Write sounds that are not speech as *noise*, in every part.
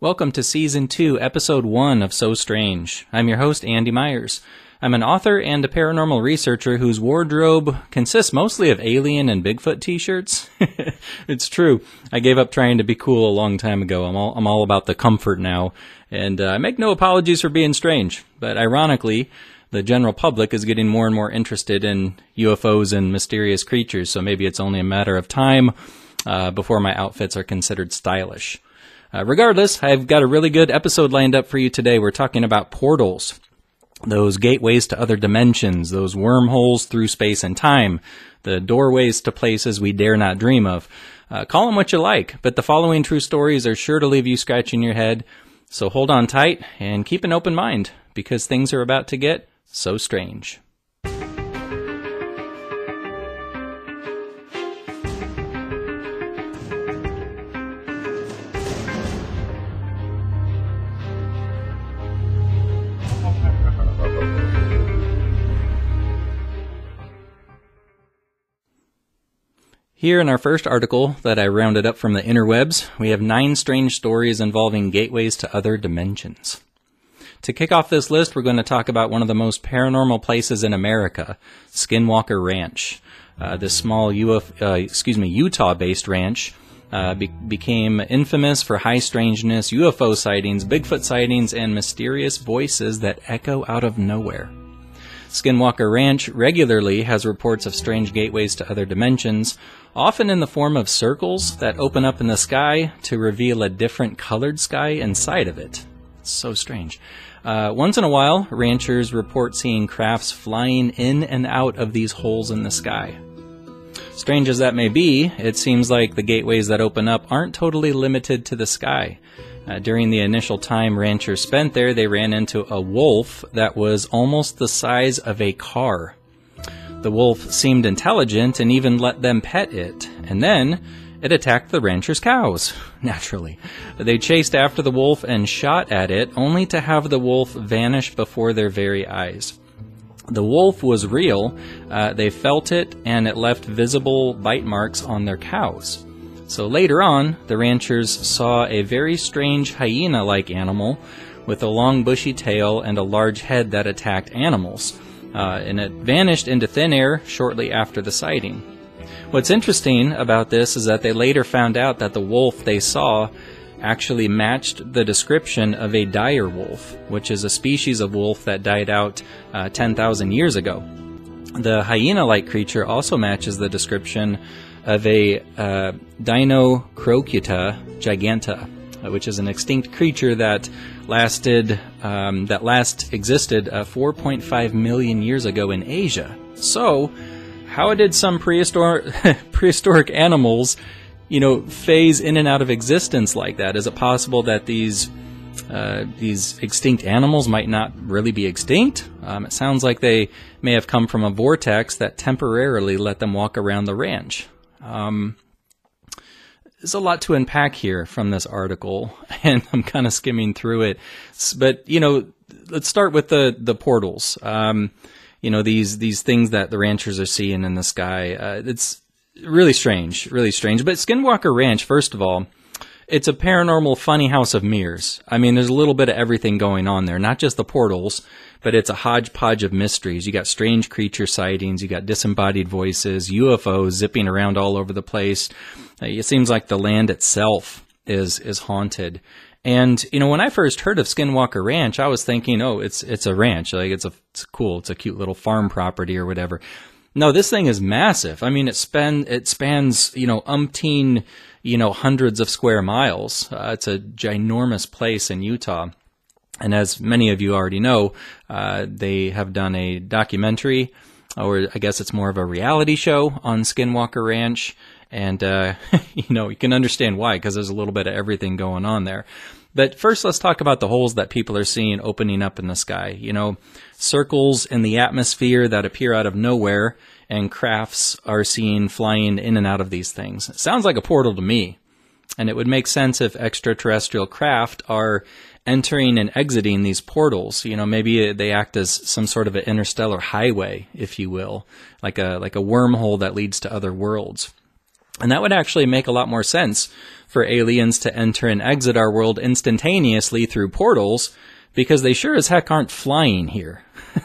Welcome to Season 2, Episode 1 of So Strange. I'm your host, Andy Myers. I'm an author and a paranormal researcher whose wardrobe consists mostly of alien and Bigfoot t-shirts. *laughs* it's true. I gave up trying to be cool a long time ago. I'm all, I'm all about the comfort now. And uh, I make no apologies for being strange. But ironically, the general public is getting more and more interested in UFOs and mysterious creatures, so maybe it's only a matter of time uh, before my outfits are considered stylish. Uh, regardless, I've got a really good episode lined up for you today. We're talking about portals, those gateways to other dimensions, those wormholes through space and time, the doorways to places we dare not dream of. Uh, call them what you like, but the following true stories are sure to leave you scratching your head. So hold on tight and keep an open mind because things are about to get so strange. Here in our first article that I rounded up from the interwebs, we have nine strange stories involving gateways to other dimensions. To kick off this list, we're going to talk about one of the most paranormal places in America, Skinwalker Ranch. Uh, this small Uf- uh, excuse me, Utah-based ranch uh, be- became infamous for high strangeness, UFO sightings, Bigfoot sightings, and mysterious voices that echo out of nowhere. Skinwalker Ranch regularly has reports of strange gateways to other dimensions, often in the form of circles that open up in the sky to reveal a different colored sky inside of it. It's so strange. Uh, once in a while, ranchers report seeing crafts flying in and out of these holes in the sky. Strange as that may be, it seems like the gateways that open up aren't totally limited to the sky. Uh, during the initial time ranchers spent there, they ran into a wolf that was almost the size of a car. The wolf seemed intelligent and even let them pet it, and then it attacked the ranchers' cows, *laughs* naturally. They chased after the wolf and shot at it, only to have the wolf vanish before their very eyes. The wolf was real, uh, they felt it, and it left visible bite marks on their cows. So later on, the ranchers saw a very strange hyena like animal with a long bushy tail and a large head that attacked animals. Uh, and it vanished into thin air shortly after the sighting. What's interesting about this is that they later found out that the wolf they saw actually matched the description of a dire wolf, which is a species of wolf that died out uh, 10,000 years ago. The hyena like creature also matches the description of a uh, Dinocrocuta giganta, uh, which is an extinct creature that lasted um, that last existed uh, 4.5 million years ago in Asia. So, how did some prehistoric *laughs* prehistoric animals, you know, phase in and out of existence like that? Is it possible that these uh, these extinct animals might not really be extinct. Um, it sounds like they may have come from a vortex that temporarily let them walk around the ranch. Um, there's a lot to unpack here from this article, *laughs* and I'm kind of skimming through it. But you know, let's start with the the portals. Um, you know these these things that the ranchers are seeing in the sky. Uh, it's really strange, really strange. But Skinwalker Ranch, first of all, it's a paranormal funny house of mirrors. I mean, there's a little bit of everything going on there, not just the portals, but it's a hodgepodge of mysteries. You got strange creature sightings, you got disembodied voices, UFOs zipping around all over the place. Uh, it seems like the land itself is is haunted. And you know, when I first heard of Skinwalker Ranch, I was thinking, oh, it's it's a ranch, like it's a it's cool, it's a cute little farm property or whatever. No, this thing is massive. I mean, it span it spans you know umpteen you know, hundreds of square miles. Uh, it's a ginormous place in Utah. And as many of you already know, uh, they have done a documentary, or I guess it's more of a reality show on Skinwalker Ranch. And, uh, *laughs* you know, you can understand why, because there's a little bit of everything going on there. But first, let's talk about the holes that people are seeing opening up in the sky. You know, circles in the atmosphere that appear out of nowhere and crafts are seen flying in and out of these things. It sounds like a portal to me. And it would make sense if extraterrestrial craft are entering and exiting these portals. You know, maybe they act as some sort of an interstellar highway, if you will, like a like a wormhole that leads to other worlds. And that would actually make a lot more sense for aliens to enter and exit our world instantaneously through portals because they sure as heck aren't flying here.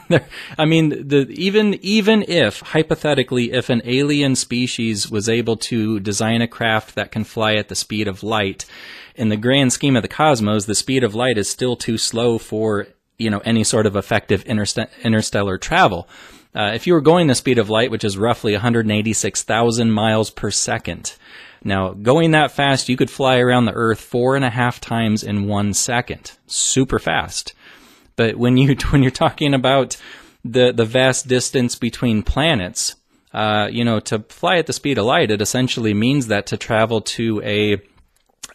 *laughs* I mean, the, even even if hypothetically, if an alien species was able to design a craft that can fly at the speed of light, in the grand scheme of the cosmos, the speed of light is still too slow for you know any sort of effective interst- interstellar travel. Uh, if you were going the speed of light, which is roughly 186,000 miles per second, now going that fast, you could fly around the Earth four and a half times in one second, super fast. But when you *laughs* when you're talking about the the vast distance between planets, uh, you know, to fly at the speed of light, it essentially means that to travel to a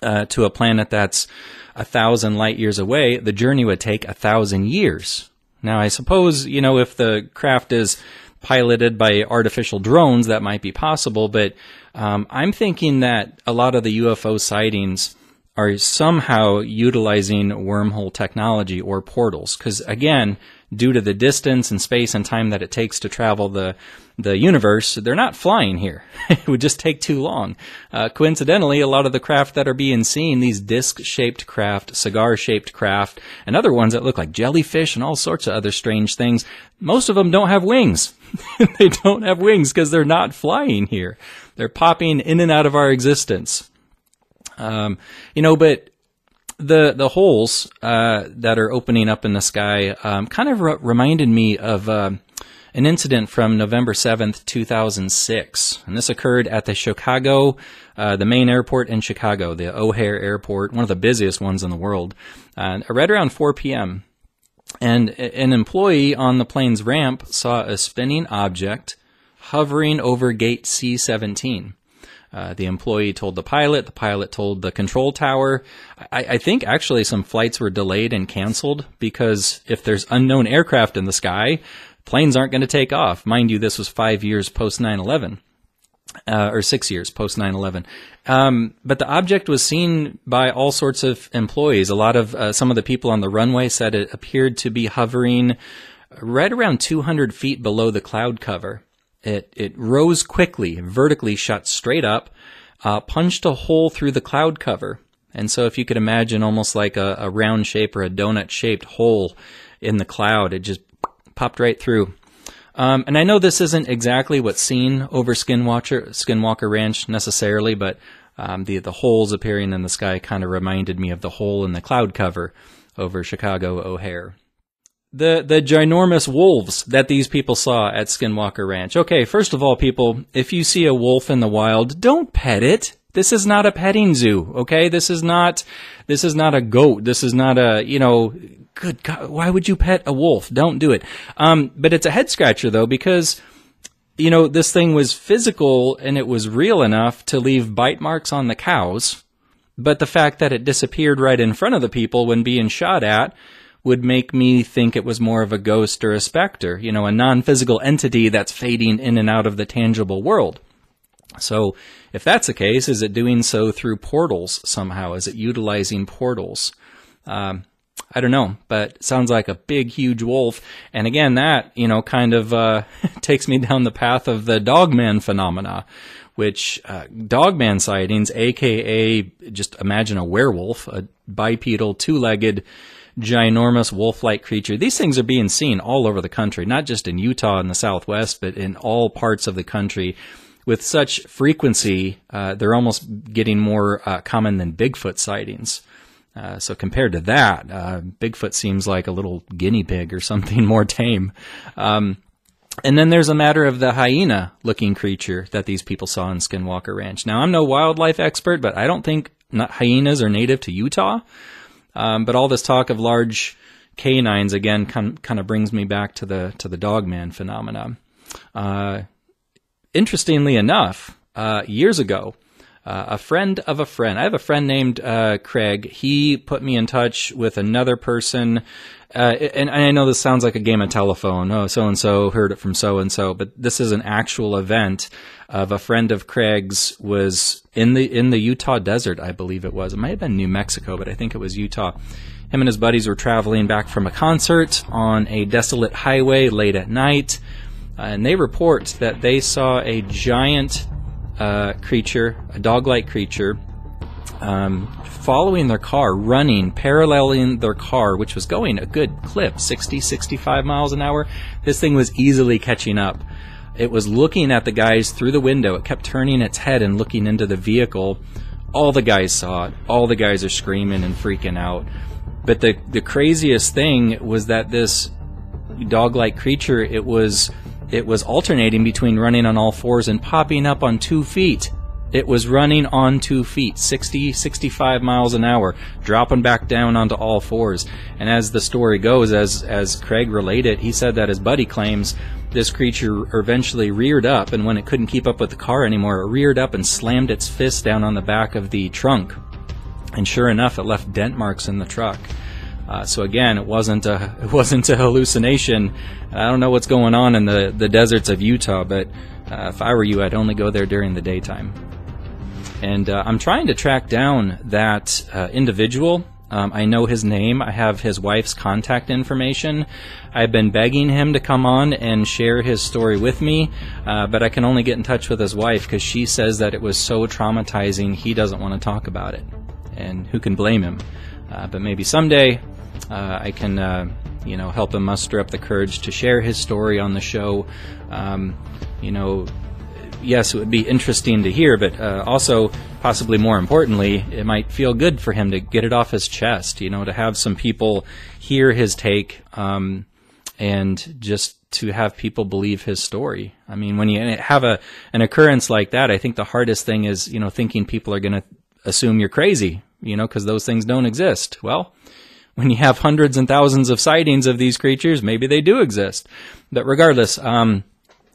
uh, to a planet that's a thousand light years away, the journey would take a thousand years. Now, I suppose, you know, if the craft is piloted by artificial drones, that might be possible, but um, I'm thinking that a lot of the UFO sightings are somehow utilizing wormhole technology or portals. Because again, due to the distance and space and time that it takes to travel the the universe, they're not flying here. *laughs* it would just take too long. Uh, coincidentally, a lot of the craft that are being seen, these disc-shaped craft, cigar-shaped craft, and other ones that look like jellyfish and all sorts of other strange things, most of them don't have wings. *laughs* they don't have wings because they're not flying here. They're popping in and out of our existence. Um, you know, but the the holes uh, that are opening up in the sky um, kind of re- reminded me of uh, an incident from November seventh, two thousand six, and this occurred at the Chicago, uh, the main airport in Chicago, the O'Hare Airport, one of the busiest ones in the world. Uh, right around four p.m., and an employee on the plane's ramp saw a spinning object hovering over gate C seventeen. Uh, the employee told the pilot, the pilot told the control tower. I, I, think actually some flights were delayed and canceled because if there's unknown aircraft in the sky, planes aren't going to take off. Mind you, this was five years post 9 11. Uh, or six years post 9 11. Um, but the object was seen by all sorts of employees. A lot of uh, some of the people on the runway said it appeared to be hovering right around 200 feet below the cloud cover. It, it rose quickly, vertically shot straight up, uh, punched a hole through the cloud cover. And so if you could imagine almost like a, a round shape or a donut shaped hole in the cloud, it just popped right through. Um, and I know this isn't exactly what's seen over Skinwalker, Skinwalker Ranch necessarily, but um, the the holes appearing in the sky kind of reminded me of the hole in the cloud cover over Chicago O'Hare the the ginormous wolves that these people saw at Skinwalker Ranch. Okay, first of all, people, if you see a wolf in the wild, don't pet it. This is not a petting zoo, okay? This is not this is not a goat. This is not a, you know, good God, why would you pet a wolf? Don't do it. Um, but it's a head scratcher though because you know, this thing was physical and it was real enough to leave bite marks on the cows. But the fact that it disappeared right in front of the people when being shot at would make me think it was more of a ghost or a specter, you know, a non physical entity that's fading in and out of the tangible world. So, if that's the case, is it doing so through portals somehow? Is it utilizing portals? Um, I don't know, but sounds like a big, huge wolf. And again, that, you know, kind of uh, *laughs* takes me down the path of the dogman phenomena, which uh, dogman sightings, aka just imagine a werewolf, a bipedal, two legged ginormous wolf-like creature. These things are being seen all over the country, not just in Utah and the Southwest, but in all parts of the country. With such frequency, uh, they're almost getting more uh, common than Bigfoot sightings. Uh, so compared to that, uh, Bigfoot seems like a little guinea pig or something *laughs* more tame. Um, and then there's a matter of the hyena looking creature that these people saw in Skinwalker Ranch. Now, I'm no wildlife expert, but I don't think hyenas are native to Utah. Um, but all this talk of large canines again kind kind of brings me back to the to the dogman phenomena. Uh, interestingly enough, uh, years ago, uh, a friend of a friend. I have a friend named uh, Craig. He put me in touch with another person. Uh, and, and, I know this sounds like a game of telephone. Oh, so and so heard it from so and so, but this is an actual event of a friend of Craig's was in the in the Utah desert, I believe it was. It might have been New Mexico, but I think it was Utah. Him and his buddies were traveling back from a concert on a desolate highway late at night, and they report that they saw a giant uh, creature, a dog-like creature, um, following their car, running, paralleling their car, which was going a good clip, 60, 65 miles an hour. This thing was easily catching up. It was looking at the guys through the window. It kept turning its head and looking into the vehicle. All the guys saw it. All the guys are screaming and freaking out. But the, the craziest thing was that this dog-like creature, it was, it was alternating between running on all fours and popping up on two feet. It was running on two feet, 60, 65 miles an hour, dropping back down onto all fours. And as the story goes, as, as Craig related, he said that his buddy claims this creature eventually reared up, and when it couldn't keep up with the car anymore, it reared up and slammed its fist down on the back of the trunk. And sure enough, it left dent marks in the truck. Uh, so again, it wasn't a *laughs* it wasn't a hallucination. I don't know what's going on in the the deserts of Utah, but uh, if I were you, I'd only go there during the daytime. And uh, I'm trying to track down that uh, individual. Um, I know his name. I have his wife's contact information. I've been begging him to come on and share his story with me, uh, but I can only get in touch with his wife because she says that it was so traumatizing he doesn't want to talk about it. And who can blame him? Uh, but maybe someday uh, I can, uh, you know, help him muster up the courage to share his story on the show. Um, you know, yes, it would be interesting to hear, but uh, also, possibly more importantly, it might feel good for him to get it off his chest, you know, to have some people hear his take um, and just to have people believe his story. I mean, when you have a an occurrence like that, I think the hardest thing is, you know, thinking people are going to assume you're crazy, you know, because those things don't exist. Well, when you have hundreds and thousands of sightings of these creatures, maybe they do exist. But regardless, um,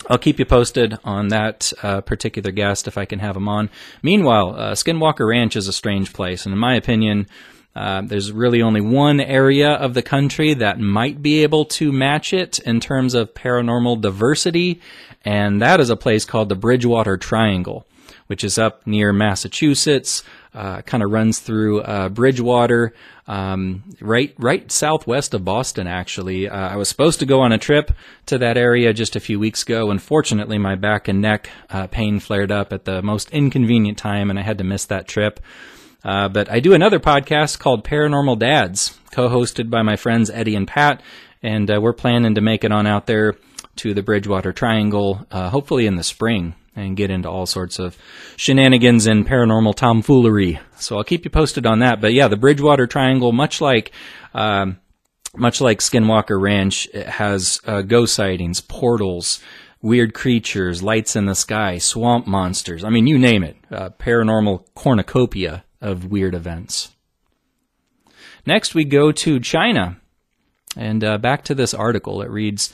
I'll keep you posted on that uh, particular guest if I can have him on. Meanwhile, uh, Skinwalker Ranch is a strange place, and in my opinion, uh, there's really only one area of the country that might be able to match it in terms of paranormal diversity, and that is a place called the Bridgewater Triangle, which is up near Massachusetts, uh, kind of runs through uh, Bridgewater, um, right right southwest of Boston. Actually, uh, I was supposed to go on a trip to that area just a few weeks ago. Unfortunately, my back and neck uh, pain flared up at the most inconvenient time, and I had to miss that trip. Uh, but I do another podcast called Paranormal Dads, co-hosted by my friends Eddie and Pat, and uh, we're planning to make it on out there to the Bridgewater Triangle, hopefully in the spring and get into all sorts of shenanigans and paranormal tomfoolery. So I'll keep you posted on that. But yeah, the Bridgewater Triangle, much like, um, much like Skinwalker Ranch, it has uh, ghost sightings, portals, weird creatures, lights in the sky, swamp monsters. I mean, you name it. Uh, paranormal cornucopia of weird events. Next, we go to China. And uh, back to this article. It reads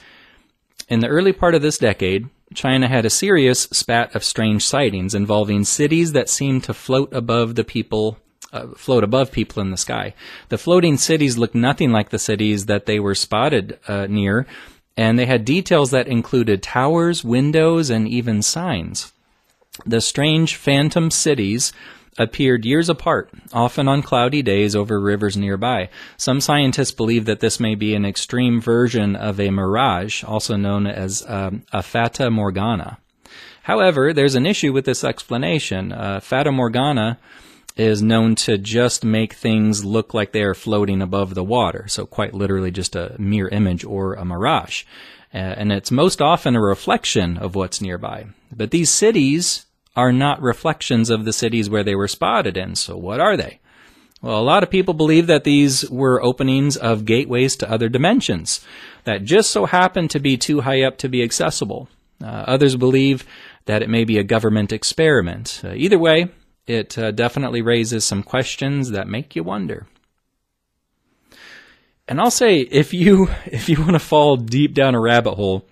In the early part of this decade, China had a serious spat of strange sightings involving cities that seemed to float above the people uh, float above people in the sky. The floating cities looked nothing like the cities that they were spotted uh, near, and they had details that included towers, windows, and even signs. The strange phantom cities appeared years apart, often on cloudy days over rivers nearby. Some scientists believe that this may be an extreme version of a mirage, also known as um, a fata morgana. However, there's an issue with this explanation. Uh, fata morgana is known to just make things look like they are floating above the water, so quite literally just a mere image or a mirage. Uh, and it's most often a reflection of what's nearby. But these cities are not reflections of the cities where they were spotted in. So what are they? Well, a lot of people believe that these were openings of gateways to other dimensions that just so happened to be too high up to be accessible. Uh, others believe that it may be a government experiment. Uh, either way, it uh, definitely raises some questions that make you wonder. And I'll say, if you *laughs* if you want to fall deep down a rabbit hole,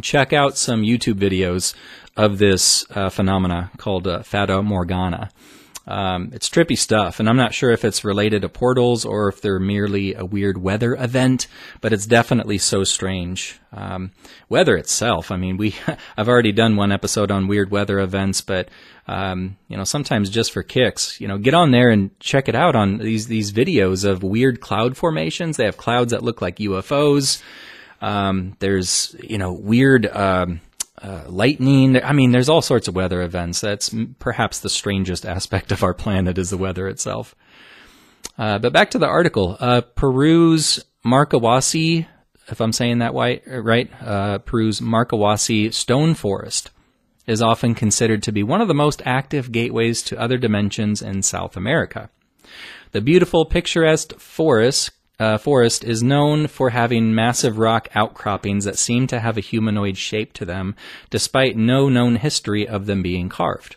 check out some YouTube videos of this uh, phenomena called uh, Fata Morgana. Um, it's trippy stuff, and I'm not sure if it's related to portals or if they're merely a weird weather event, but it's definitely so strange. Um, weather itself, I mean, we *laughs* I've already done one episode on weird weather events, but um, you know, sometimes just for kicks, you know, get on there and check it out on these these videos of weird cloud formations. They have clouds that look like UFOs. Um, there's you know weird. Uh, lightning. I mean, there's all sorts of weather events. That's perhaps the strangest *laughs* aspect of our planet is the weather itself. Uh, but back to the article. Uh, Peru's Marcahuasi, if I'm saying that right, uh, Peru's Marcahuasi stone forest is often considered to be one of the most active gateways to other dimensions in South America. The beautiful, picturesque forest uh, forest is known for having massive rock outcroppings that seem to have a humanoid shape to them, despite no known history of them being carved.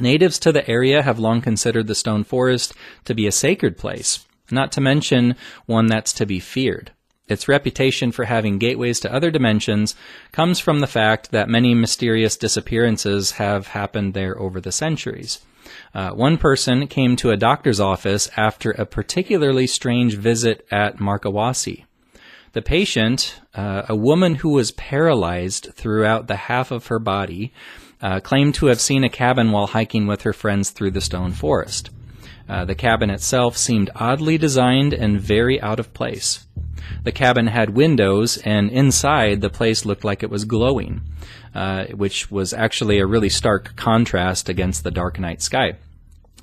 Natives to the area have long considered the stone forest to be a sacred place, not to mention one that's to be feared. Its reputation for having gateways to other dimensions comes from the fact that many mysterious disappearances have happened there over the centuries. Uh, one person came to a doctor's office after a particularly strange visit at Marcahuasi. The patient, uh, a woman who was paralyzed throughout the half of her body, uh, claimed to have seen a cabin while hiking with her friends through the stone forest. Uh, the cabin itself seemed oddly designed and very out of place. The cabin had windows, and inside the place looked like it was glowing, uh, which was actually a really stark contrast against the dark night sky.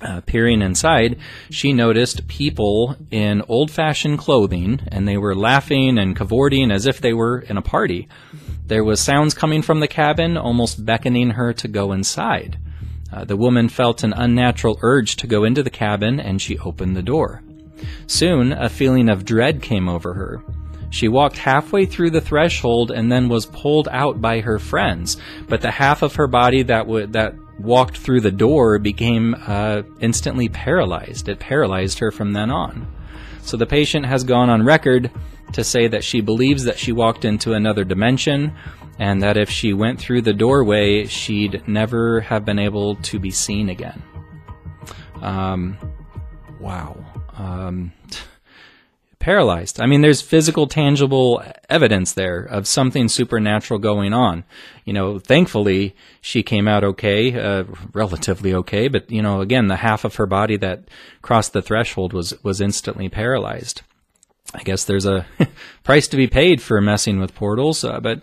Uh, peering inside, she noticed people in old fashioned clothing, and they were laughing and cavorting as if they were in a party. There was sounds coming from the cabin, almost beckoning her to go inside. Uh, the woman felt an unnatural urge to go into the cabin, and she opened the door. Soon, a feeling of dread came over her. She walked halfway through the threshold and then was pulled out by her friends, but the half of her body that that walked through the door became uh, instantly paralyzed. It paralyzed her from then on. So the patient has gone on record to say that she believes that she walked into another dimension and that if she went through the doorway, she'd never have been able to be seen again. Um, wow. Um, *laughs* paralyzed. I mean, there's physical, tangible evidence there of something supernatural going on. You know, thankfully, she came out okay, uh, relatively okay, but, you know, again, the half of her body that crossed the threshold was, was instantly paralyzed. I guess there's a *laughs* price to be paid for messing with portals, uh, but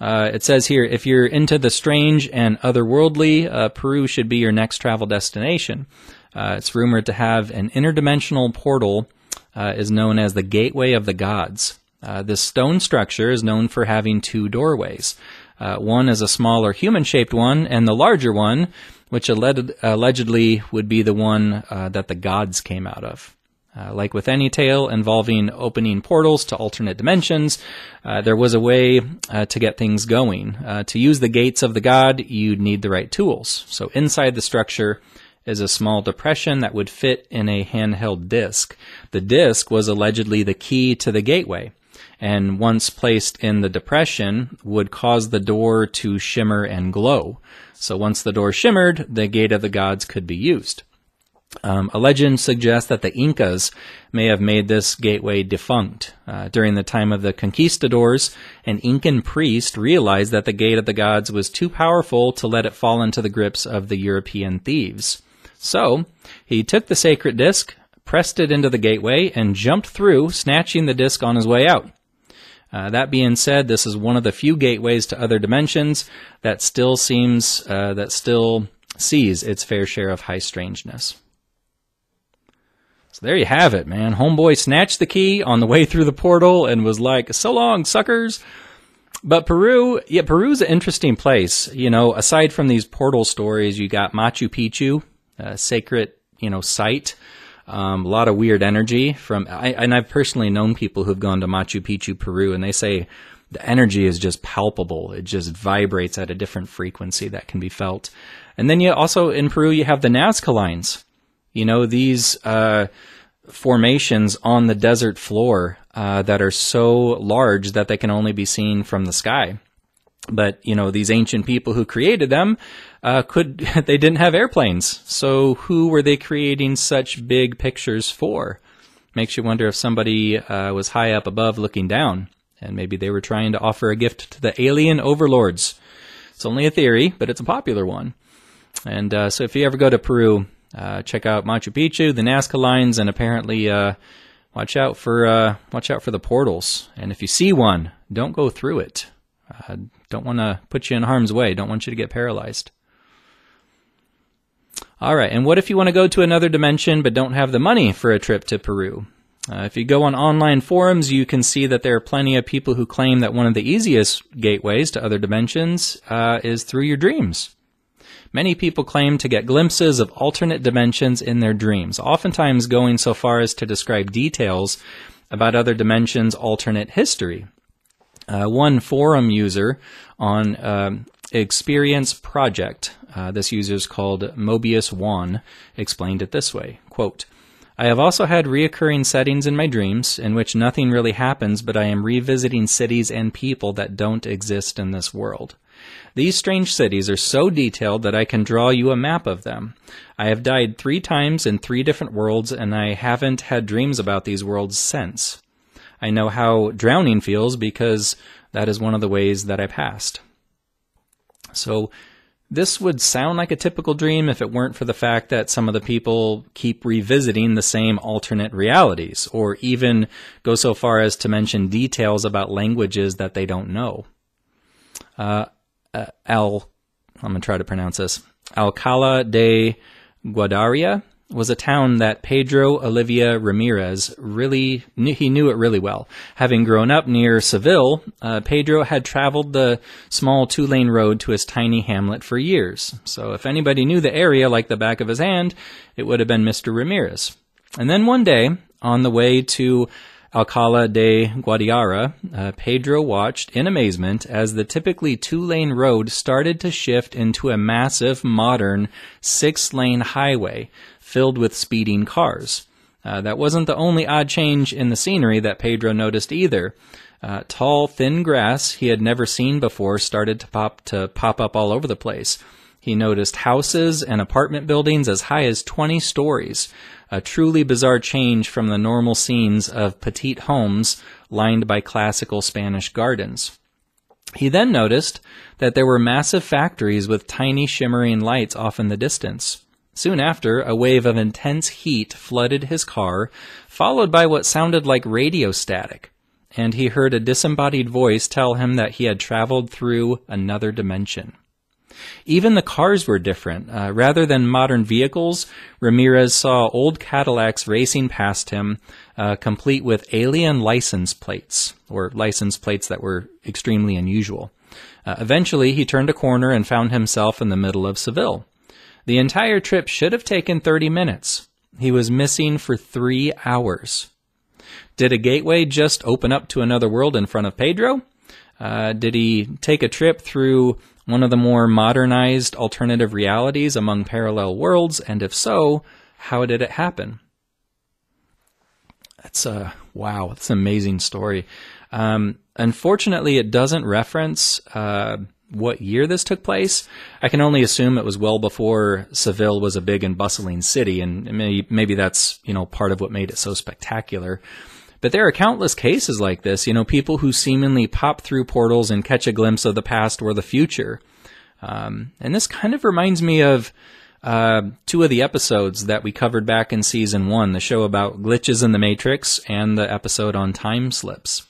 uh, it says here, if you're into the strange and otherworldly, uh, Peru should be your next travel destination. Uh, it's rumored to have an interdimensional portal, uh, is known as the Gateway of the Gods. Uh, this stone structure is known for having two doorways. Uh, one is a smaller human-shaped one, and the larger one, which alleged, allegedly would be the one that the gods came out of. Uh, like with any tale involving opening portals to alternate dimensions, uh, there was a way uh, to get things going. Uh, to use the gates of the god, you'd need the right tools. So inside the structure is a small depression that would fit in a handheld disc. The disc was allegedly the key to the gateway, and once placed in the depression, would cause the door to shimmer and glow. So once the door shimmered, the gate of the gods could be used. Um, a legend suggests that the Incas may have made this gateway defunct. Uh, during the time of the conquistadors, an Incan priest realized that the Gate of the Gods was too powerful to let it fall into the grips of the European thieves. So, he took the sacred disc, pressed it into the gateway, and jumped through, snatching the disc on his way out. Uh, that being said, this is one of the few gateways to other dimensions that still seems, uh, that still sees its fair share of high strangeness. So there you have it, man. Homeboy snatched the key on the way through the portal and was like, so long, suckers. But Peru, yeah, Peru's an interesting place. You know, aside from these portal stories, you got Machu Picchu, a sacred, you know, site. Um, a lot of weird energy from, I, and I've personally known people who've gone to Machu Picchu, Peru, and they say the energy is just palpable. It just vibrates at a different frequency that can be felt. And then you also, in Peru, you have the Nazca lines. You know, these uh, formations on the desert floor uh, that are so large that they can only be seen from the sky. But you know, these ancient people who created them uh, could *laughs* they didn't have airplanes, so who were they creating such big pictures for? Makes you wonder if somebody uh, was high up above looking down, and maybe they were trying to offer a gift to the alien overlords. It's only a theory, but it's a popular one. And uh, so, if you ever go to Peru, uh, check out Machu Picchu, the Nazca lines, and apparently uh, watch out for uh, watch out for the portals. And if you see one, don't go through it. Don't want to put you in harm's way. Don't want you to get paralyzed. All right, and what if you want to go to another dimension but don't have the money for a trip to Peru? Uh, if you go on online forums, you can see that there are plenty of people who claim that one of the easiest gateways to other dimensions uh, is through your dreams. Many people claim to get glimpses of alternate dimensions in their dreams, oftentimes going so far as to describe details about other dimensions' alternate history. Uh, one forum user on um, Experience Project, uh, this user is called Mobius One, explained it this way, quote, I have also had reoccurring settings in my dreams in which nothing really happens, but I am revisiting cities and people that don't exist in this world. These strange cities are so detailed that I can draw you a map of them. I have died three times in three different worlds, and I haven't had dreams about these worlds since. I know how drowning feels because that is one of the ways that I passed. So, this would sound like a typical dream if it weren't for the fact that some of the people keep revisiting the same alternate realities, or even go so far as to mention details about languages that they don't know. Uh, uh, Al, I'm going to try to pronounce this, Alcala de Guadaria was a town that Pedro Olivia Ramirez really knew, he knew it really well. Having grown up near Seville, uh, Pedro had traveled the small two-lane road to his tiny hamlet for years. So if anybody knew the area like the back of his hand, it would have been Mr. Ramirez. And then one day, on the way to Alcala de Guadiara, uh, Pedro watched in amazement as the typically two lane road started to shift into a massive modern six lane highway filled with speeding cars. Uh, that wasn't the only odd change in the scenery that Pedro noticed either. Uh, tall, thin grass he had never seen before started to pop to pop up all over the place. He noticed houses and apartment buildings as high as 20 stories, a truly bizarre change from the normal scenes of petite homes lined by classical Spanish gardens. He then noticed that there were massive factories with tiny shimmering lights off in the distance. Soon after, a wave of intense heat flooded his car, followed by what sounded like radio static, and he heard a disembodied voice tell him that he had traveled through another dimension. Even the cars were different. Uh, rather than modern vehicles, Ramirez saw old Cadillacs racing past him, uh, complete with alien license plates, or license plates that were extremely unusual. Uh, eventually, he turned a corner and found himself in the middle of Seville. The entire trip should have taken 30 minutes. He was missing for three hours. Did a gateway just open up to another world in front of Pedro? Uh, did he take a trip through one of the more modernized alternative realities among parallel worlds? And if so, how did it happen? That's a wow. That's an amazing story. Um, unfortunately, it doesn't reference uh, what year this took place. I can only assume it was well before Seville was a big and bustling city, and maybe, maybe that's you know part of what made it so spectacular. But there are countless cases like this, you know, people who seemingly pop through portals and catch a glimpse of the past or the future. Um, and this kind of reminds me of uh, two of the episodes that we covered back in season one the show about glitches in the Matrix and the episode on time slips.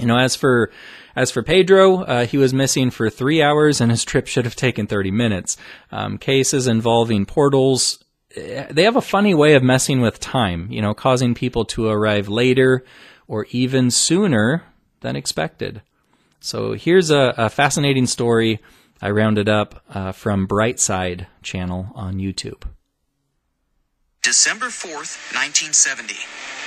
You know, as for as for Pedro, uh, he was missing for three hours, and his trip should have taken 30 minutes. Um, cases involving portals, eh, they have a funny way of messing with time, you know, causing people to arrive later or even sooner than expected. So here's a, a fascinating story I rounded up uh, from Brightside channel on YouTube. December 4th, 1970.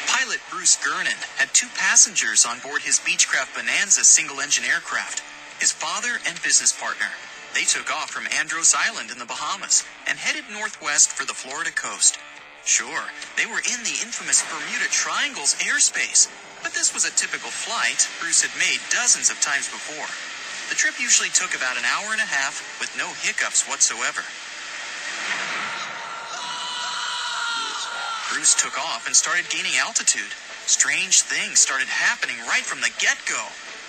Pilot Bruce Gernon had two passengers on board his Beechcraft Bonanza single engine aircraft his father and business partner. They took off from Andros Island in the Bahamas and headed northwest for the Florida coast. Sure, they were in the infamous Bermuda Triangle's airspace, but this was a typical flight Bruce had made dozens of times before. The trip usually took about an hour and a half with no hiccups whatsoever. Bruce took off and started gaining altitude. Strange things started happening right from the get go.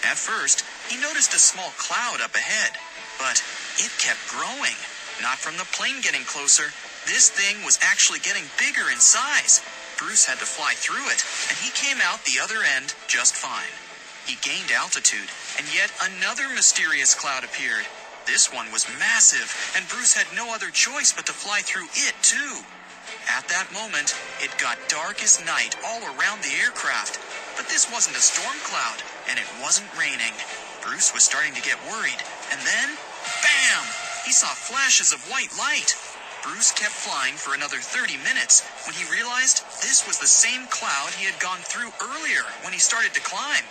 At first, he noticed a small cloud up ahead, but it kept growing. Not from the plane getting closer. This thing was actually getting bigger in size. Bruce had to fly through it, and he came out the other end just fine. He gained altitude, and yet another mysterious cloud appeared. This one was massive, and Bruce had no other choice but to fly through it, too. At that moment, it got dark as night all around the aircraft. But this wasn't a storm cloud, and it wasn't raining. Bruce was starting to get worried, and then, bam! He saw flashes of white light. Bruce kept flying for another 30 minutes when he realized this was the same cloud he had gone through earlier when he started to climb.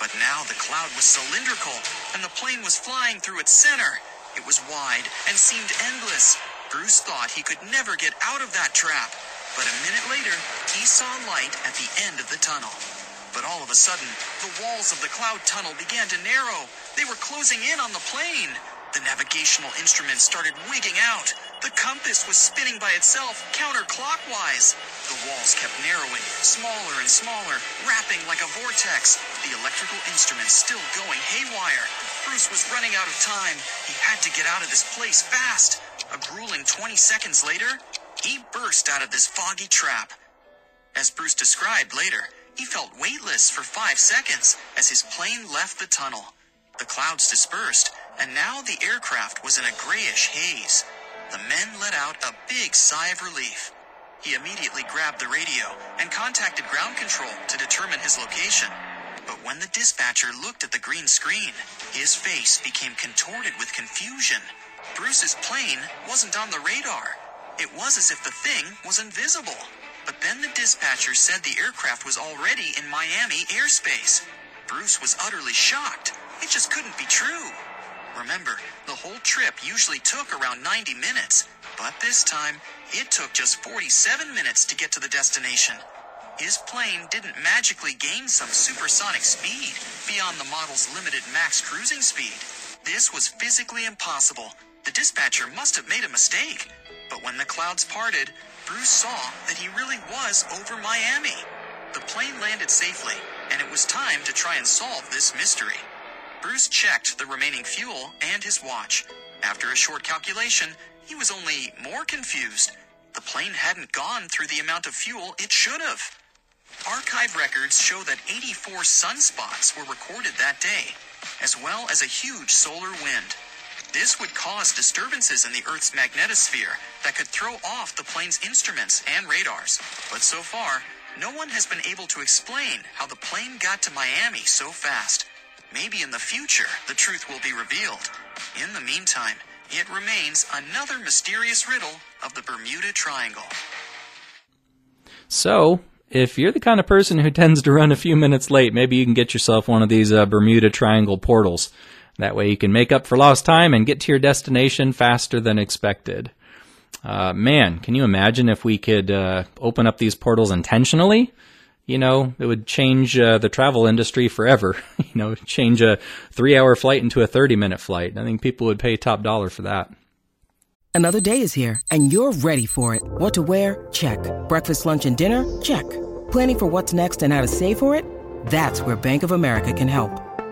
But now the cloud was cylindrical, and the plane was flying through its center. It was wide and seemed endless. Bruce thought he could never get out of that trap. But a minute later, he saw light at the end of the tunnel. But all of a sudden, the walls of the cloud tunnel began to narrow. They were closing in on the plane. The navigational instruments started wigging out. The compass was spinning by itself, counterclockwise. The walls kept narrowing, smaller and smaller, wrapping like a vortex. The electrical instruments still going haywire. Bruce was running out of time. He had to get out of this place fast. A grueling 20 seconds later, he burst out of this foggy trap. As Bruce described later, he felt weightless for five seconds as his plane left the tunnel. The clouds dispersed, and now the aircraft was in a grayish haze. The men let out a big sigh of relief. He immediately grabbed the radio and contacted ground control to determine his location. But when the dispatcher looked at the green screen, his face became contorted with confusion. Bruce's plane wasn't on the radar. It was as if the thing was invisible. But then the dispatcher said the aircraft was already in Miami airspace. Bruce was utterly shocked. It just couldn't be true. Remember, the whole trip usually took around 90 minutes, but this time it took just 47 minutes to get to the destination. His plane didn't magically gain some supersonic speed beyond the model's limited max cruising speed. This was physically impossible. The dispatcher must have made a mistake. But when the clouds parted, Bruce saw that he really was over Miami. The plane landed safely, and it was time to try and solve this mystery. Bruce checked the remaining fuel and his watch. After a short calculation, he was only more confused. The plane hadn't gone through the amount of fuel it should have. Archive records show that 84 sunspots were recorded that day, as well as a huge solar wind. This would cause disturbances in the Earth's magnetosphere that could throw off the plane's instruments and radars. But so far, no one has been able to explain how the plane got to Miami so fast. Maybe in the future, the truth will be revealed. In the meantime, it remains another mysterious riddle of the Bermuda Triangle. So, if you're the kind of person who tends to run a few minutes late, maybe you can get yourself one of these uh, Bermuda Triangle portals. That way you can make up for lost time and get to your destination faster than expected. Uh, man, can you imagine if we could uh, open up these portals intentionally? You know, it would change uh, the travel industry forever. *laughs* you know, change a three hour flight into a 30 minute flight. I think people would pay top dollar for that. Another day is here, and you're ready for it. What to wear? Check. Breakfast, lunch, and dinner? Check. Planning for what's next and how to save for it? That's where Bank of America can help.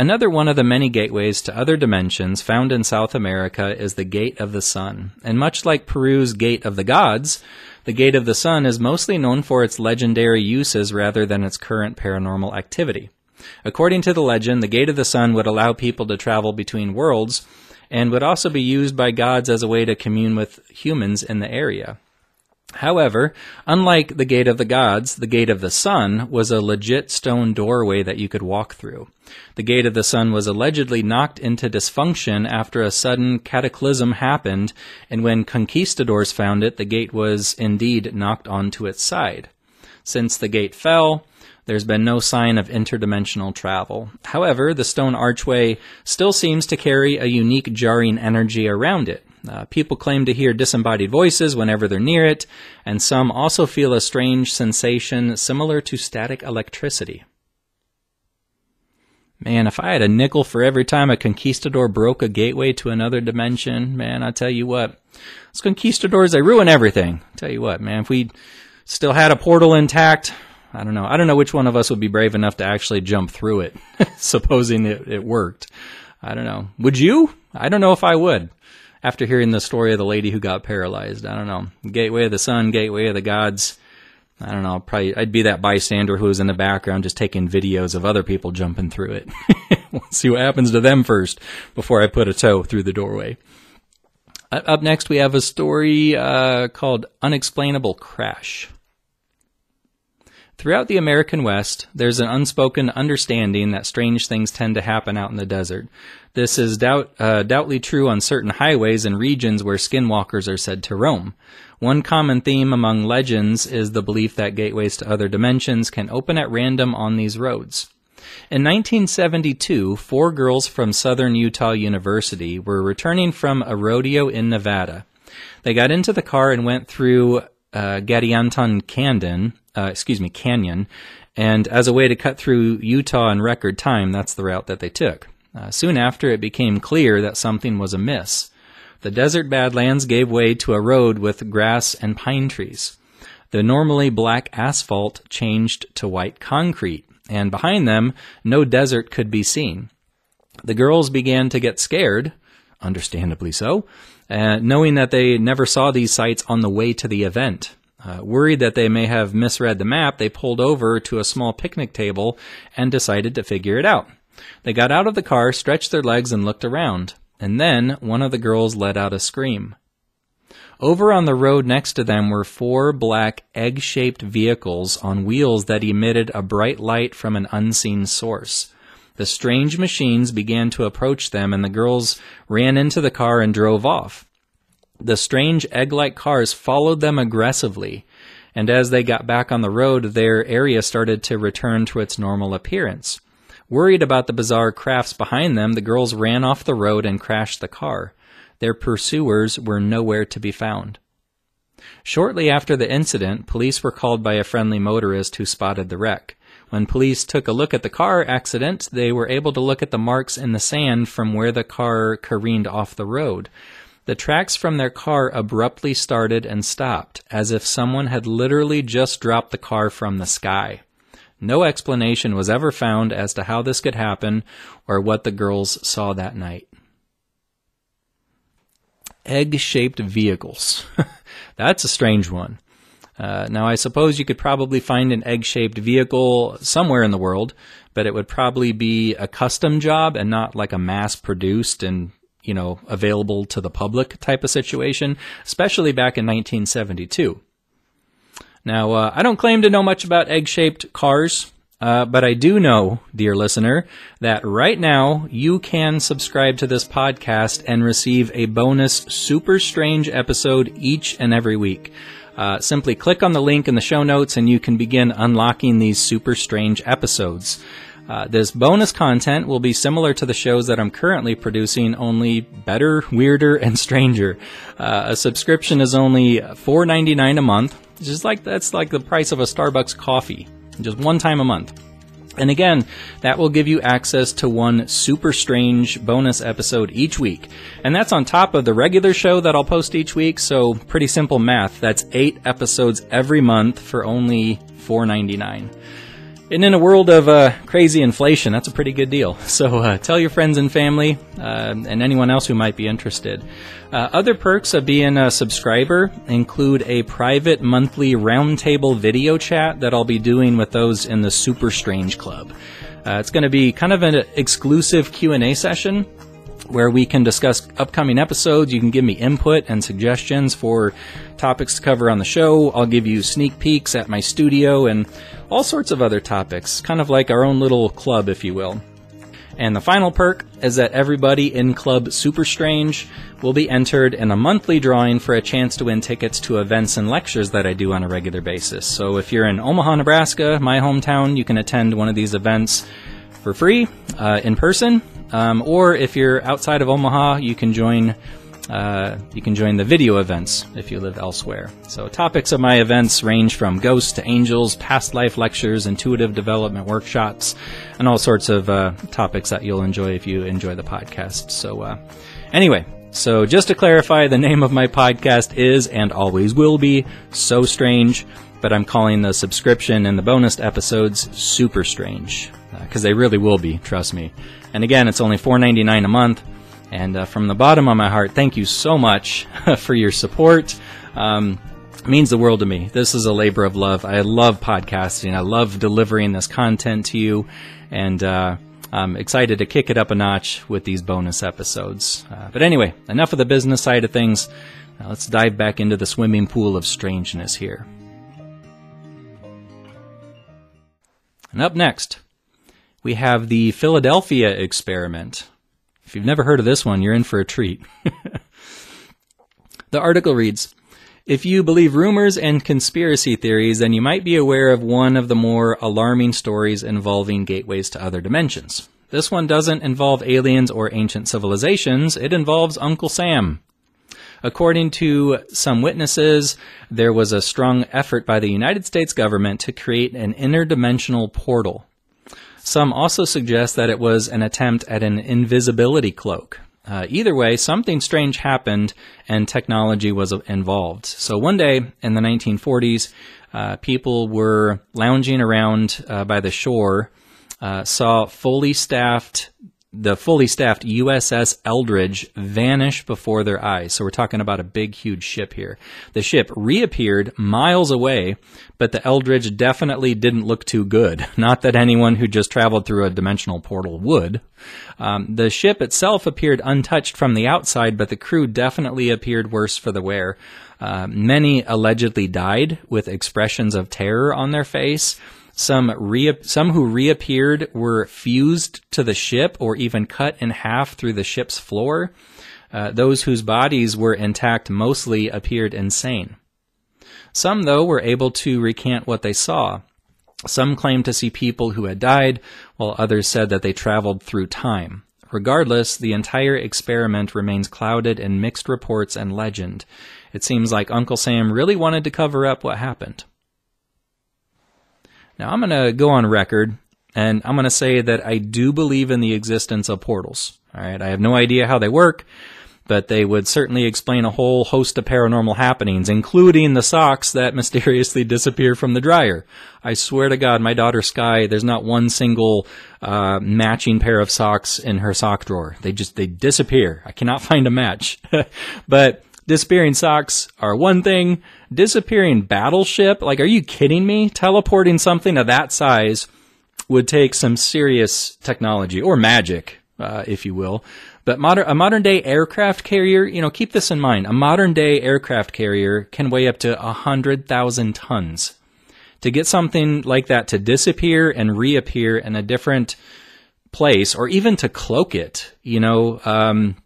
Another one of the many gateways to other dimensions found in South America is the Gate of the Sun. And much like Peru's Gate of the Gods, the Gate of the Sun is mostly known for its legendary uses rather than its current paranormal activity. According to the legend, the Gate of the Sun would allow people to travel between worlds and would also be used by gods as a way to commune with humans in the area. However, unlike the Gate of the Gods, the Gate of the Sun was a legit stone doorway that you could walk through. The Gate of the Sun was allegedly knocked into dysfunction after a sudden cataclysm happened, and when conquistadors found it, the gate was indeed knocked onto its side. Since the gate fell, there's been no sign of interdimensional travel. However, the stone archway still seems to carry a unique jarring energy around it. Uh, people claim to hear disembodied voices whenever they're near it, and some also feel a strange sensation similar to static electricity. Man, if I had a nickel for every time a conquistador broke a gateway to another dimension, man, I tell you what, those conquistadors, they ruin everything. I tell you what, man, if we still had a portal intact, I don't know. I don't know which one of us would be brave enough to actually jump through it, *laughs* supposing it, it worked. I don't know. Would you? I don't know if I would. After hearing the story of the lady who got paralyzed, I don't know. Gateway of the Sun, Gateway of the Gods. I don't know. Probably I'd be that bystander who was in the background just taking videos of other people jumping through it. *laughs* see what happens to them first before I put a toe through the doorway. Up next, we have a story uh, called Unexplainable Crash. Throughout the American West, there's an unspoken understanding that strange things tend to happen out in the desert. This is doubt, uh, doubtly true on certain highways and regions where skinwalkers are said to roam. One common theme among legends is the belief that gateways to other dimensions can open at random on these roads. In 1972, four girls from Southern Utah University were returning from a rodeo in Nevada. They got into the car and went through uh, Gadianton Canyon, uh, excuse me, Canyon, and as a way to cut through Utah in record time, that's the route that they took. Uh, soon after, it became clear that something was amiss. The desert badlands gave way to a road with grass and pine trees. The normally black asphalt changed to white concrete, and behind them, no desert could be seen. The girls began to get scared, understandably so, uh, knowing that they never saw these sights on the way to the event. Uh, worried that they may have misread the map, they pulled over to a small picnic table and decided to figure it out. They got out of the car, stretched their legs, and looked around and then one of the girls let out a scream. Over on the road next to them were four black egg shaped vehicles on wheels that emitted a bright light from an unseen source. The strange machines began to approach them, and the girls ran into the car and drove off. The strange egg like cars followed them aggressively, and as they got back on the road, their area started to return to its normal appearance. Worried about the bizarre crafts behind them, the girls ran off the road and crashed the car. Their pursuers were nowhere to be found. Shortly after the incident, police were called by a friendly motorist who spotted the wreck. When police took a look at the car accident, they were able to look at the marks in the sand from where the car careened off the road. The tracks from their car abruptly started and stopped, as if someone had literally just dropped the car from the sky. No explanation was ever found as to how this could happen or what the girls saw that night. Egg shaped vehicles. *laughs* That's a strange one. Uh, now, I suppose you could probably find an egg shaped vehicle somewhere in the world, but it would probably be a custom job and not like a mass produced and you know available to the public type of situation, especially back in 1972. Now, uh, I don't claim to know much about egg shaped cars, uh, but I do know, dear listener, that right now you can subscribe to this podcast and receive a bonus super strange episode each and every week. Uh, simply click on the link in the show notes and you can begin unlocking these super strange episodes. Uh, this bonus content will be similar to the shows that I'm currently producing, only better, weirder, and stranger. Uh, a subscription is only $4.99 a month, just like that's like the price of a Starbucks coffee, just one time a month. And again, that will give you access to one super strange bonus episode each week. And that's on top of the regular show that I'll post each week. So pretty simple math. That's eight episodes every month for only $4.99. And in a world of uh, crazy inflation, that's a pretty good deal. *laughs* So uh, tell your friends and family uh, and anyone else who might be interested. Uh, other perks of being a subscriber include a private monthly roundtable video chat that I'll be doing with those in the Super Strange Club. Uh, it's going to be kind of an exclusive Q&A session where we can discuss upcoming episodes. You can give me input and suggestions for topics to cover on the show. I'll give you sneak peeks at my studio and all sorts of other topics, kind of like our own little club, if you will. And the final perk is that everybody in Club Super Strange will be entered in a monthly drawing for a chance to win tickets to events and lectures that I do on a regular basis. So if you're in Omaha, Nebraska, my hometown, you can attend one of these events for free uh, in person. Um, or if you're outside of Omaha, you can join uh, you can join the video events if you live elsewhere. So, topics of my events range from ghosts to angels, past life lectures, intuitive development workshops, and all sorts of uh, topics that you'll enjoy if you enjoy the podcast. So, uh, anyway, so just to clarify, the name of my podcast is and always will be So Strange, but I'm calling the subscription and the bonus episodes Super Strange because uh, they really will be. Trust me. And again, it's only $4.99 a month. And uh, from the bottom of my heart, thank you so much *laughs* for your support. Um, means the world to me. This is a labor of love. I love podcasting. I love delivering this content to you, and uh, I'm excited to kick it up a notch with these bonus episodes. Uh, but anyway, enough of the business side of things. Now let's dive back into the swimming pool of strangeness here. And up next, we have the Philadelphia experiment. If you've never heard of this one, you're in for a treat. *laughs* the article reads If you believe rumors and conspiracy theories, then you might be aware of one of the more alarming stories involving gateways to other dimensions. This one doesn't involve aliens or ancient civilizations, it involves Uncle Sam. According to some witnesses, there was a strong effort by the United States government to create an interdimensional portal some also suggest that it was an attempt at an invisibility cloak. Uh, either way, something strange happened and technology was involved. So one day in the 1940s, uh, people were lounging around uh, by the shore, uh, saw fully staffed the fully staffed USS Eldridge vanish before their eyes. So we're talking about a big, huge ship here. The ship reappeared miles away, but the Eldridge definitely didn't look too good. *laughs* Not that anyone who just traveled through a dimensional portal would. Um, the ship itself appeared untouched from the outside, but the crew definitely appeared worse for the wear. Uh, many allegedly died with expressions of terror on their face. Some re- some who reappeared were fused to the ship or even cut in half through the ship's floor. Uh, those whose bodies were intact mostly appeared insane. Some, though, were able to recant what they saw. Some claimed to see people who had died, while others said that they traveled through time. Regardless, the entire experiment remains clouded in mixed reports and legend. It seems like Uncle Sam really wanted to cover up what happened. Now, I'm going to go on record and I'm going to say that I do believe in the existence of portals. All right. I have no idea how they work, but they would certainly explain a whole host of paranormal happenings, including the socks that *laughs* mysteriously disappear from the dryer. I swear to God, my daughter Sky, there's not one single uh, matching pair of socks in her sock drawer. They just they disappear. I cannot *laughs* find a match. *laughs* but disappearing socks are one thing disappearing battleship? Like, are you kidding me? Teleporting something of that size would take some serious technology or magic, uh, if you will. But a modern day aircraft carrier, you know, keep this in mind. A modern day aircraft carrier can weigh up to a hundred thousand tons. To get something like that to disappear and reappear in a different place, or even to cloak it, you know, um,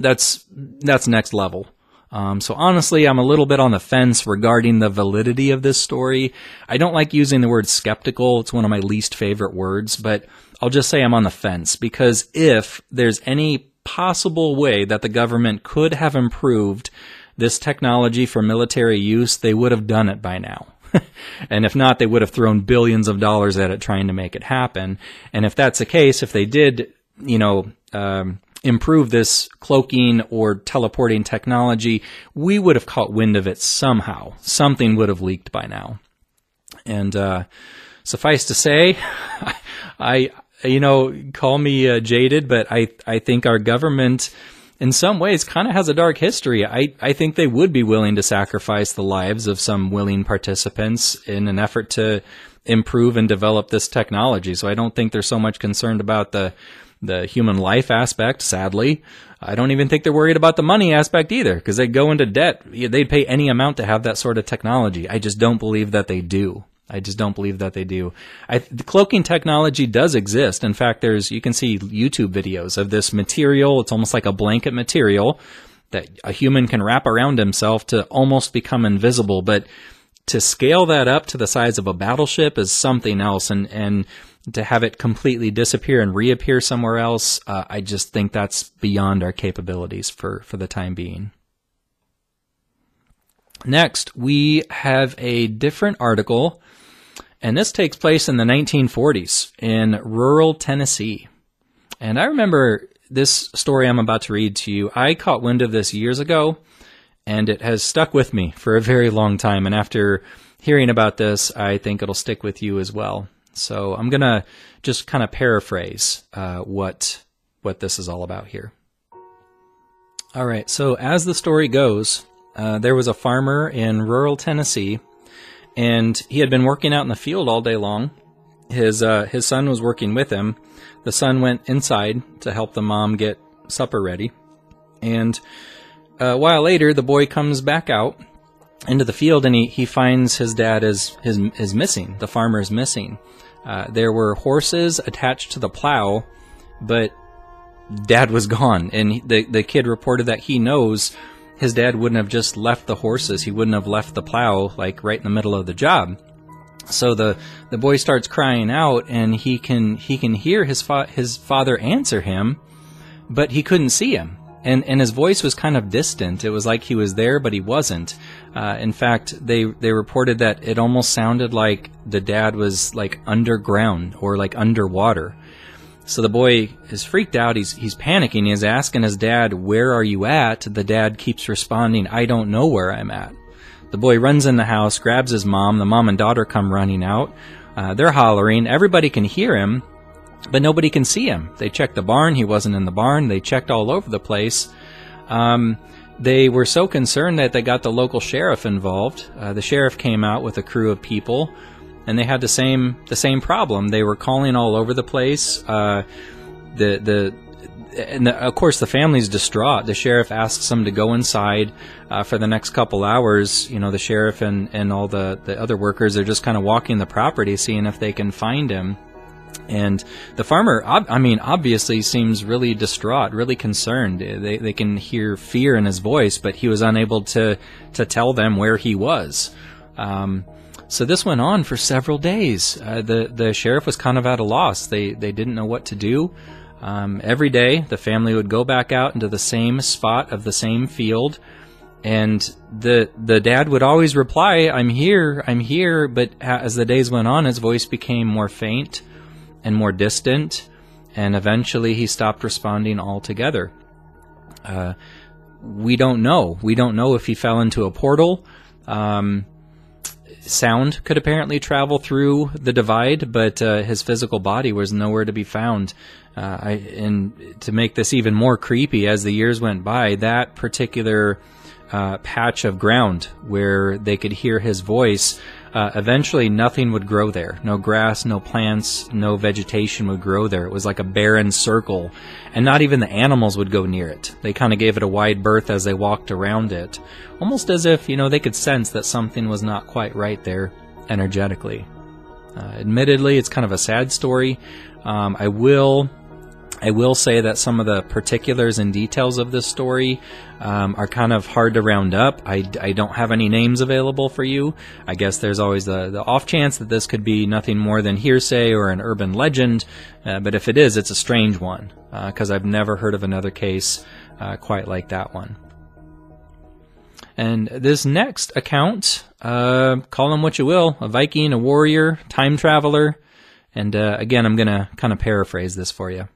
that's that's next level. Um, so honestly, I'm a little bit on the fence regarding the validity of this story. I don't like using the word skeptical. It's one of my least favorite words, but I'll just say I'm on the fence because if there's any possible way that the government could have improved this technology for military use, they would have done it by now. *laughs* and if not, they would have thrown billions of dollars at it trying to make it happen. And if that's the case, if they did, you know, um, improve this cloaking or teleporting technology, we would have caught wind of it somehow. Something would have leaked by now. And uh, suffice to say, *laughs* I, you know, call me uh, jaded, but I, I think our government, in some ways, kind of has a dark history. I, I think they would be willing to sacrifice the lives of some willing participants in an effort to improve and develop this technology. So I don't think they're so much concerned about the the human life aspect, sadly. I don't even think they're worried about the money aspect either, because they go into debt. They'd pay any amount to have that sort of technology. I just don't believe that they do. I just don't believe that they do. I, the cloaking technology does exist. In fact, there's you can see YouTube videos of this material. It's almost like a blanket material that a human can wrap around himself to almost become invisible. But to scale that up to the size of a battleship is something else, and and to have it completely disappear and reappear somewhere else, uh, I just think that's beyond our capabilities for for the time being. Next, we have a different article, and this takes place in the 1940s in rural Tennessee. And I remember this story I'm about to read to you. I caught wind of this years ago, and it has stuck with me for a very long time. And after hearing about this, I think it'll stick with you as well. So I'm gonna just kind of paraphrase uh, what what this is all about here. All right. So as the story goes, uh, there was a farmer in rural Tennessee, and he had been working out in the field all day long. His uh, his son was working with him. The son went inside to help the mom get supper ready, and uh, a while later, the boy comes back out into the field, and he, he finds his dad is is is missing. The farmer is missing. Uh, there were horses attached to the plow, but dad was gone, and the the kid reported that he knows his dad wouldn't have just left the horses. He wouldn't have left the plow like right in the middle of the job. So the the boy starts crying out, and he can he can hear his fa- his father answer him, but he couldn't see him. And, and his voice was kind of distant. It was like he was there, but he wasn't. Uh, in fact, they, they reported that it almost sounded like the dad was like underground or like underwater. So the boy is freaked out. He's he's panicking. He's asking his dad, "Where are you at?" The dad keeps responding, "I don't know where I'm at." The boy runs in the house, grabs his mom. The mom and daughter come running out. Uh, they're hollering. Everybody can hear him, but nobody can see him. They checked the barn. He wasn't in the barn. They checked all over the place. Um, they were so concerned that they got the local sheriff involved. Uh, the sheriff came out with a crew of people and they had the same the same problem. They were calling all over the place. Uh, the the and the, of course the family's distraught. The sheriff asks them to go inside uh, for the next couple hours. You know, the sheriff and and all the the other workers are just kind of walking the property, seeing if they can find him. And the farmer, I mean, obviously seems really distraught, really concerned. They, they can hear fear in his voice, but he was unable to, to tell them where he was. Um, so this went on for several days. Uh, the the sheriff was kind of at a loss. They they didn't know what to do. Um, every day, the family would go back out into the same spot of the same field, and the the dad would always reply, "I'm here, I'm here." But as the days went on, his voice became more faint and more distant, and eventually he stopped responding altogether. Uh, we don't know. We don't know if he fell into a portal. Um, sound could apparently travel through the divide, but uh, his physical body was nowhere to be found. Uh, I, and to make this even more creepy, as the years went by, that particular uh, patch of ground where they could hear his voice, uh, eventually nothing would grow there. No grass, no plants, no vegetation would grow there. It was like a barren circle, and not even the animals would go near it. They kind of gave it a wide berth as they walked around it, almost as if, you know, they could sense that something was not quite right there energetically. Uh, admittedly, it's kind of a sad story. Um, I will I will say that some of the particulars and details of this story um, are kind of hard to round up. I, I don't have any names available for you. I guess there's always the, the off chance that this could be nothing more than hearsay or an urban legend, uh, but if it is, it's a strange one, because uh, I've never heard of another case uh, quite like that one. And this next account, uh, call him what you will, a Viking, a warrior, time traveler, and uh, again, I'm going to kind of paraphrase this for you.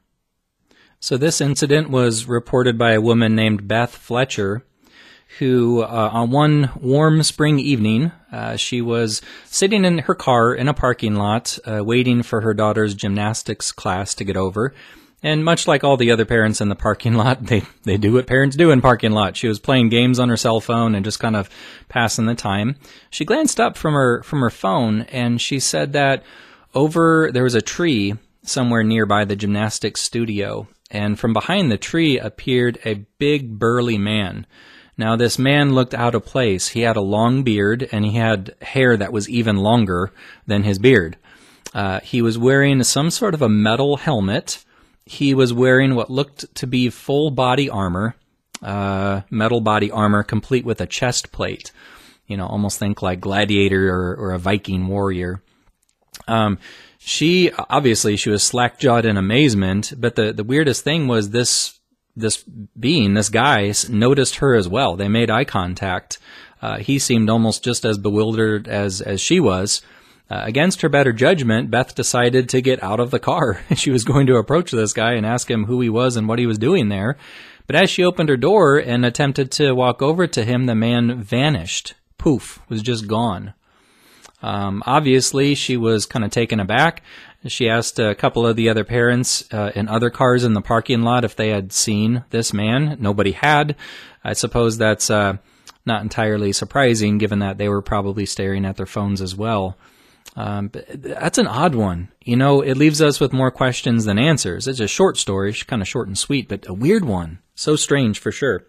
So this incident was reported by a woman named Beth Fletcher, who uh, on one warm spring evening, uh, she was sitting in her car in a parking lot, uh, waiting for her daughter's gymnastics class to get over. And much like all the other parents in the parking lot, *laughs* they, they do what parents do in parking lot. She was playing games on her cell phone and just kind of passing the time. She glanced up from her from her phone and she said that over there was a tree somewhere nearby the gymnastics studio and from behind the tree appeared a big burly man. Now this man looked out of place. He had a long beard and he had hair that was even longer than his beard. Uh, he was wearing some sort of a metal helmet. He was wearing what looked to be full body armor, uh, metal body armor complete with a chest plate. You know, almost think like gladiator or, or a Viking warrior. Um, she obviously she was slack jawed in amazement, but the the weirdest thing was this this being, this guy, noticed her as well. They made eye contact. Uh, he seemed almost just as bewildered as as she was. Uh, against her better judgment, Beth decided to get out of the car. *laughs* she was going to approach this guy and ask him who he was and what he was doing there. But as she opened her door and attempted to walk over to him, the man vanished. Poof, was just gone. Um, obviously, she was kind of taken aback. She asked a couple of the other parents uh, in other cars in the parking lot if they had seen this man. Nobody had. I suppose that's uh, not entirely surprising, given that they were probably staring at their phones as well. Um, that's an odd one. You know, it leaves us with more questions than answers. It's a short story, kind of short and sweet, but a weird one. So strange for sure.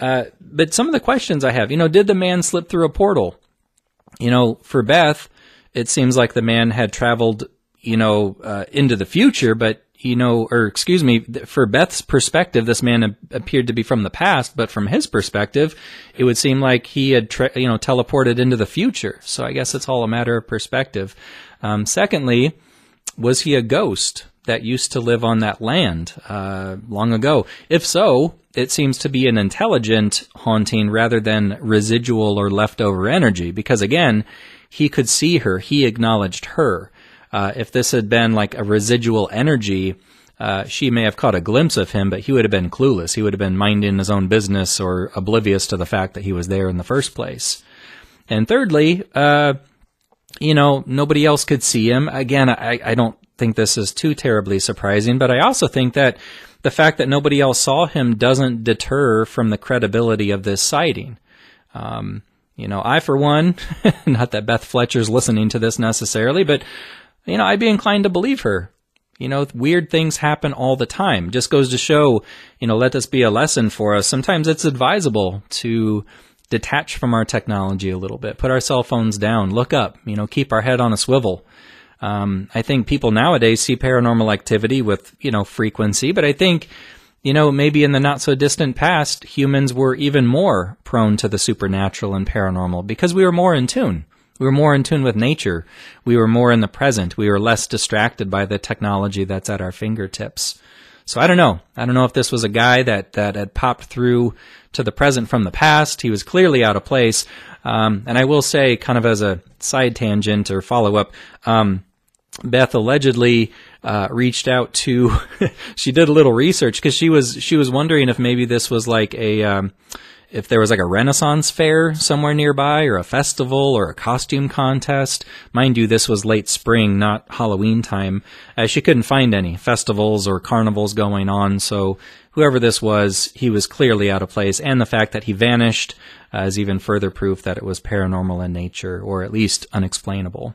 Uh, but some of the questions I have, you know, did the man slip through a portal? You know, for Beth, it seems like the man had traveled, you know, uh, into the future, but you know, or excuse me, for Beth's perspective, this man appeared to be from the past, but from his perspective, it would seem like he had, tra- you know, teleported into the future. So I guess it's all a matter of perspective. Um, secondly, was he a ghost that used to live on that land uh, long ago? If so, it seems to be an intelligent haunting rather than residual or leftover energy, because again, he could see her, he acknowledged her. Uh, if this had been like a residual energy, uh, she may have caught a glimpse of him, but he would have been clueless. He would have been minding his own business or oblivious to the fact that he was there in the first place. And thirdly, uh, you know, nobody else could see him. Again, I, I don't think this is too terribly surprising, but I also think that the fact that nobody else saw him doesn't deter from the credibility of this sighting. Um, you know, I, for one, *laughs* not that Beth Fletcher's listening to this necessarily, but you know, I'd be inclined to believe her. You know, weird things happen all the time. Just goes to show, you know, let this be a lesson for us. Sometimes it's advisable to detach from our technology a little bit, put our cell phones down, look up, you know, keep our head on a swivel. Um, I think people nowadays see paranormal activity with, you know, frequency, but I think, you know, maybe in the not so distant past, humans were even more prone to the supernatural and paranormal because we were more in tune. We were more in tune with nature. We were more in the present. We were less distracted by the technology that's at our fingertips. So I don't know. I don't know if this was a guy that, that had popped through to the present from the past. He was clearly out of place. Um, and I will say, kind of as a side tangent or follow up, um, Beth allegedly uh, reached out to. *laughs* she did a little research because she was she was wondering if maybe this was like a um, if there was like a Renaissance fair somewhere nearby or a festival or a costume contest. Mind you, this was late spring, not Halloween time. Uh, she couldn't find any festivals or carnivals going on, so whoever this was, he was clearly out of place, and the fact that he vanished uh, is even further proof that it was paranormal in nature, or at least unexplainable.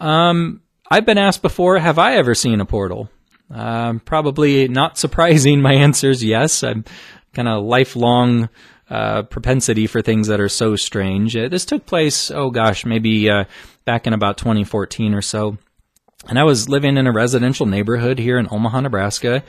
Um, I've been asked before, have I ever seen a portal? Um, probably not surprising. *laughs* My answer is yes. I'm kind of lifelong uh, propensity for things that are so strange. Uh, this took place, oh gosh, maybe uh, back in about 2014 or so. And I was living in a residential neighborhood here in Omaha, Nebraska.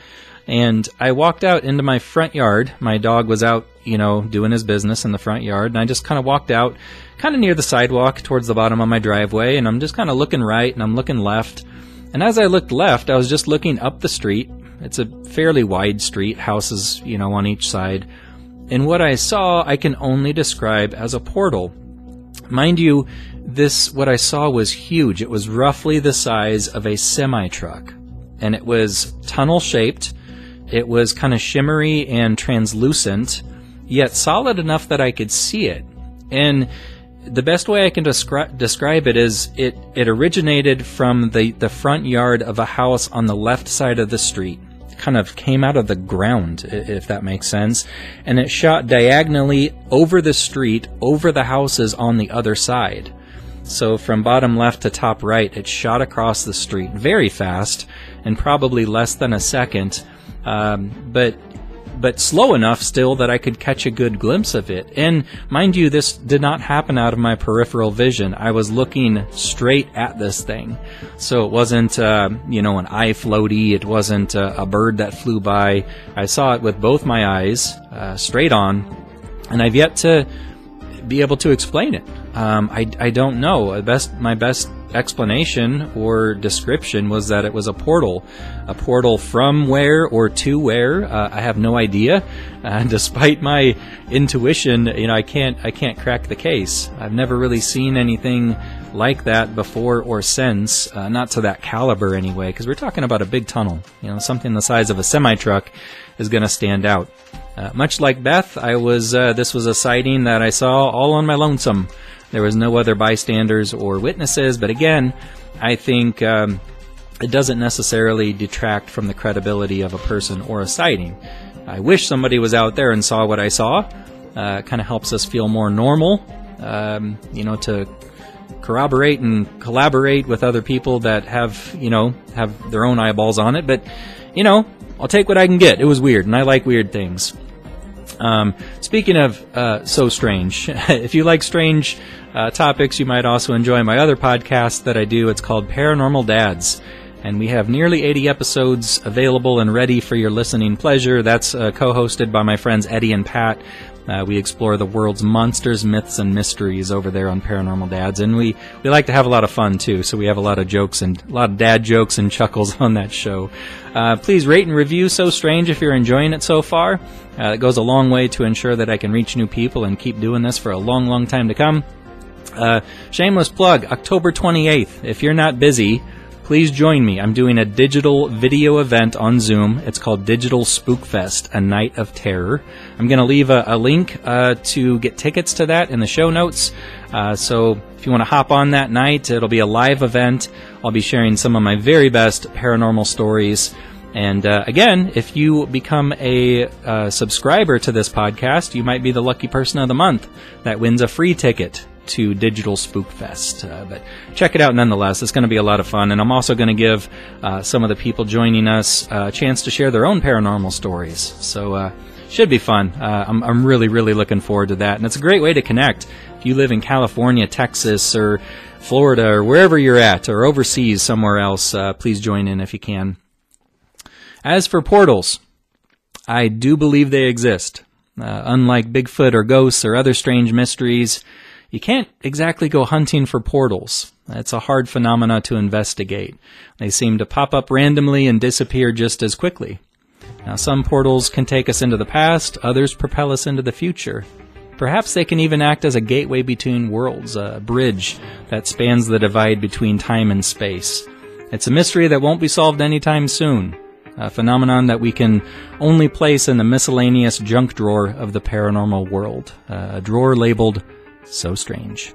And I walked out into my front yard. My dog was out, you know, doing his business in the front yard. And I just kind of walked out kind of near the sidewalk towards the bottom of my driveway, and I'm just kind of looking right and I'm looking left. And as I looked left, I was just looking up the street. It's a fairly wide street, houses, you know, on each side. And what I saw, I can only describe as a portal. Mind you, this, what I saw was huge. It was roughly the size of a semi truck. And it was tunnel shaped. It was kind of shimmery and translucent, yet solid enough that I could see it. And the best way I can descri- describe it is it, it originated from the, the front yard of a house on the left side of the street, kind of came out of the ground, if that makes sense. And it shot diagonally over the street, over the houses on the other side. So from bottom left to top right, it shot across the street very fast, in probably less than a second. Um, but but slow enough still that I could catch a good glimpse of it. And mind you, this did not happen out of my peripheral vision. I was looking straight at this thing. So it wasn't, uh, you know, an eye floaty. It wasn't uh, a bird that flew by. I saw it with both my eyes, uh, straight on. And I've yet to be able to explain it. Um, I, I don't know. Best, my best explanation or description was that it was a portal. A portal from where or to where, uh, I have no idea. Uh, *laughs* despite my intuition, you know, I can't, I can't crack the case. I've never really seen anything like that before or since, uh, not to that caliber anyway, because we're talking about a big tunnel. You know, something the size of a semi truck is going to stand out. Uh, much like Beth, I was, uh, this was a sighting that I saw all on my lonesome. There was no other bystanders or witnesses, but again, I think um, it doesn't necessarily detract from the credibility of a person or a sighting. I wish somebody was out there and saw what I saw. Uh, kind of helps us feel more normal, um, you know, to corroborate and collaborate with other people that have, you know, have their own eyeballs on it. But, you know, I'll take what I can get. It was weird, and I like weird things. Um, speaking of uh, so strange, *laughs* if you like strange uh, topics, you might also enjoy my other podcast that I do. It's called Paranormal Dads. And we have nearly 80 episodes available and ready for your listening pleasure. That's uh, co hosted by my friends Eddie and Pat. Uh, we explore the world's monsters, myths, and mysteries over there on Paranormal Dads, and we, we like to have a lot of fun too. So we have a lot of jokes and a lot of dad jokes and chuckles *laughs* on that show. Uh, please rate and review So Strange if you're enjoying it so far. Uh, it goes a long way to ensure that I can reach new people and keep doing this for a long, long time to come. Uh, shameless plug, October 28th. If you're not busy, please join me. I'm doing a digital video event on Zoom. It's called Digital Spookfest, a night of terror. I'm going to leave a, a link uh, to get tickets to that in the show notes. Uh, so if you want to hop on that night, it'll be a live event. I'll be sharing some of my very best paranormal stories. And uh, again, if you become a uh, subscriber to this podcast, you might be the lucky person of the month that wins a free ticket to Digital Spook Fest. Uh, but check it out nonetheless. It's going to be a lot of fun. And I'm also going to give uh, some of the people joining us uh, a chance to share their own paranormal stories. So, uh, should be fun. Uh, I'm, I'm really, really looking forward to that. And it's a great way to connect. If you live in California, Texas, or Florida, or wherever you're at, or overseas somewhere else, uh, please join in if you can. As for portals, I do believe they exist. Uh, unlike Bigfoot or ghosts or other strange mysteries, you can't exactly go hunting for portals. It's a hard phenomena to investigate. They seem to pop up randomly and disappear just as quickly. Now, some portals can take us into the past, others propel us into the future. Perhaps they can even act as a gateway between worlds, a bridge that spans the divide between time and space. It's a mystery that won't be solved anytime soon, a phenomenon that we can only place in the miscellaneous junk drawer of the paranormal world, a drawer labeled so strange.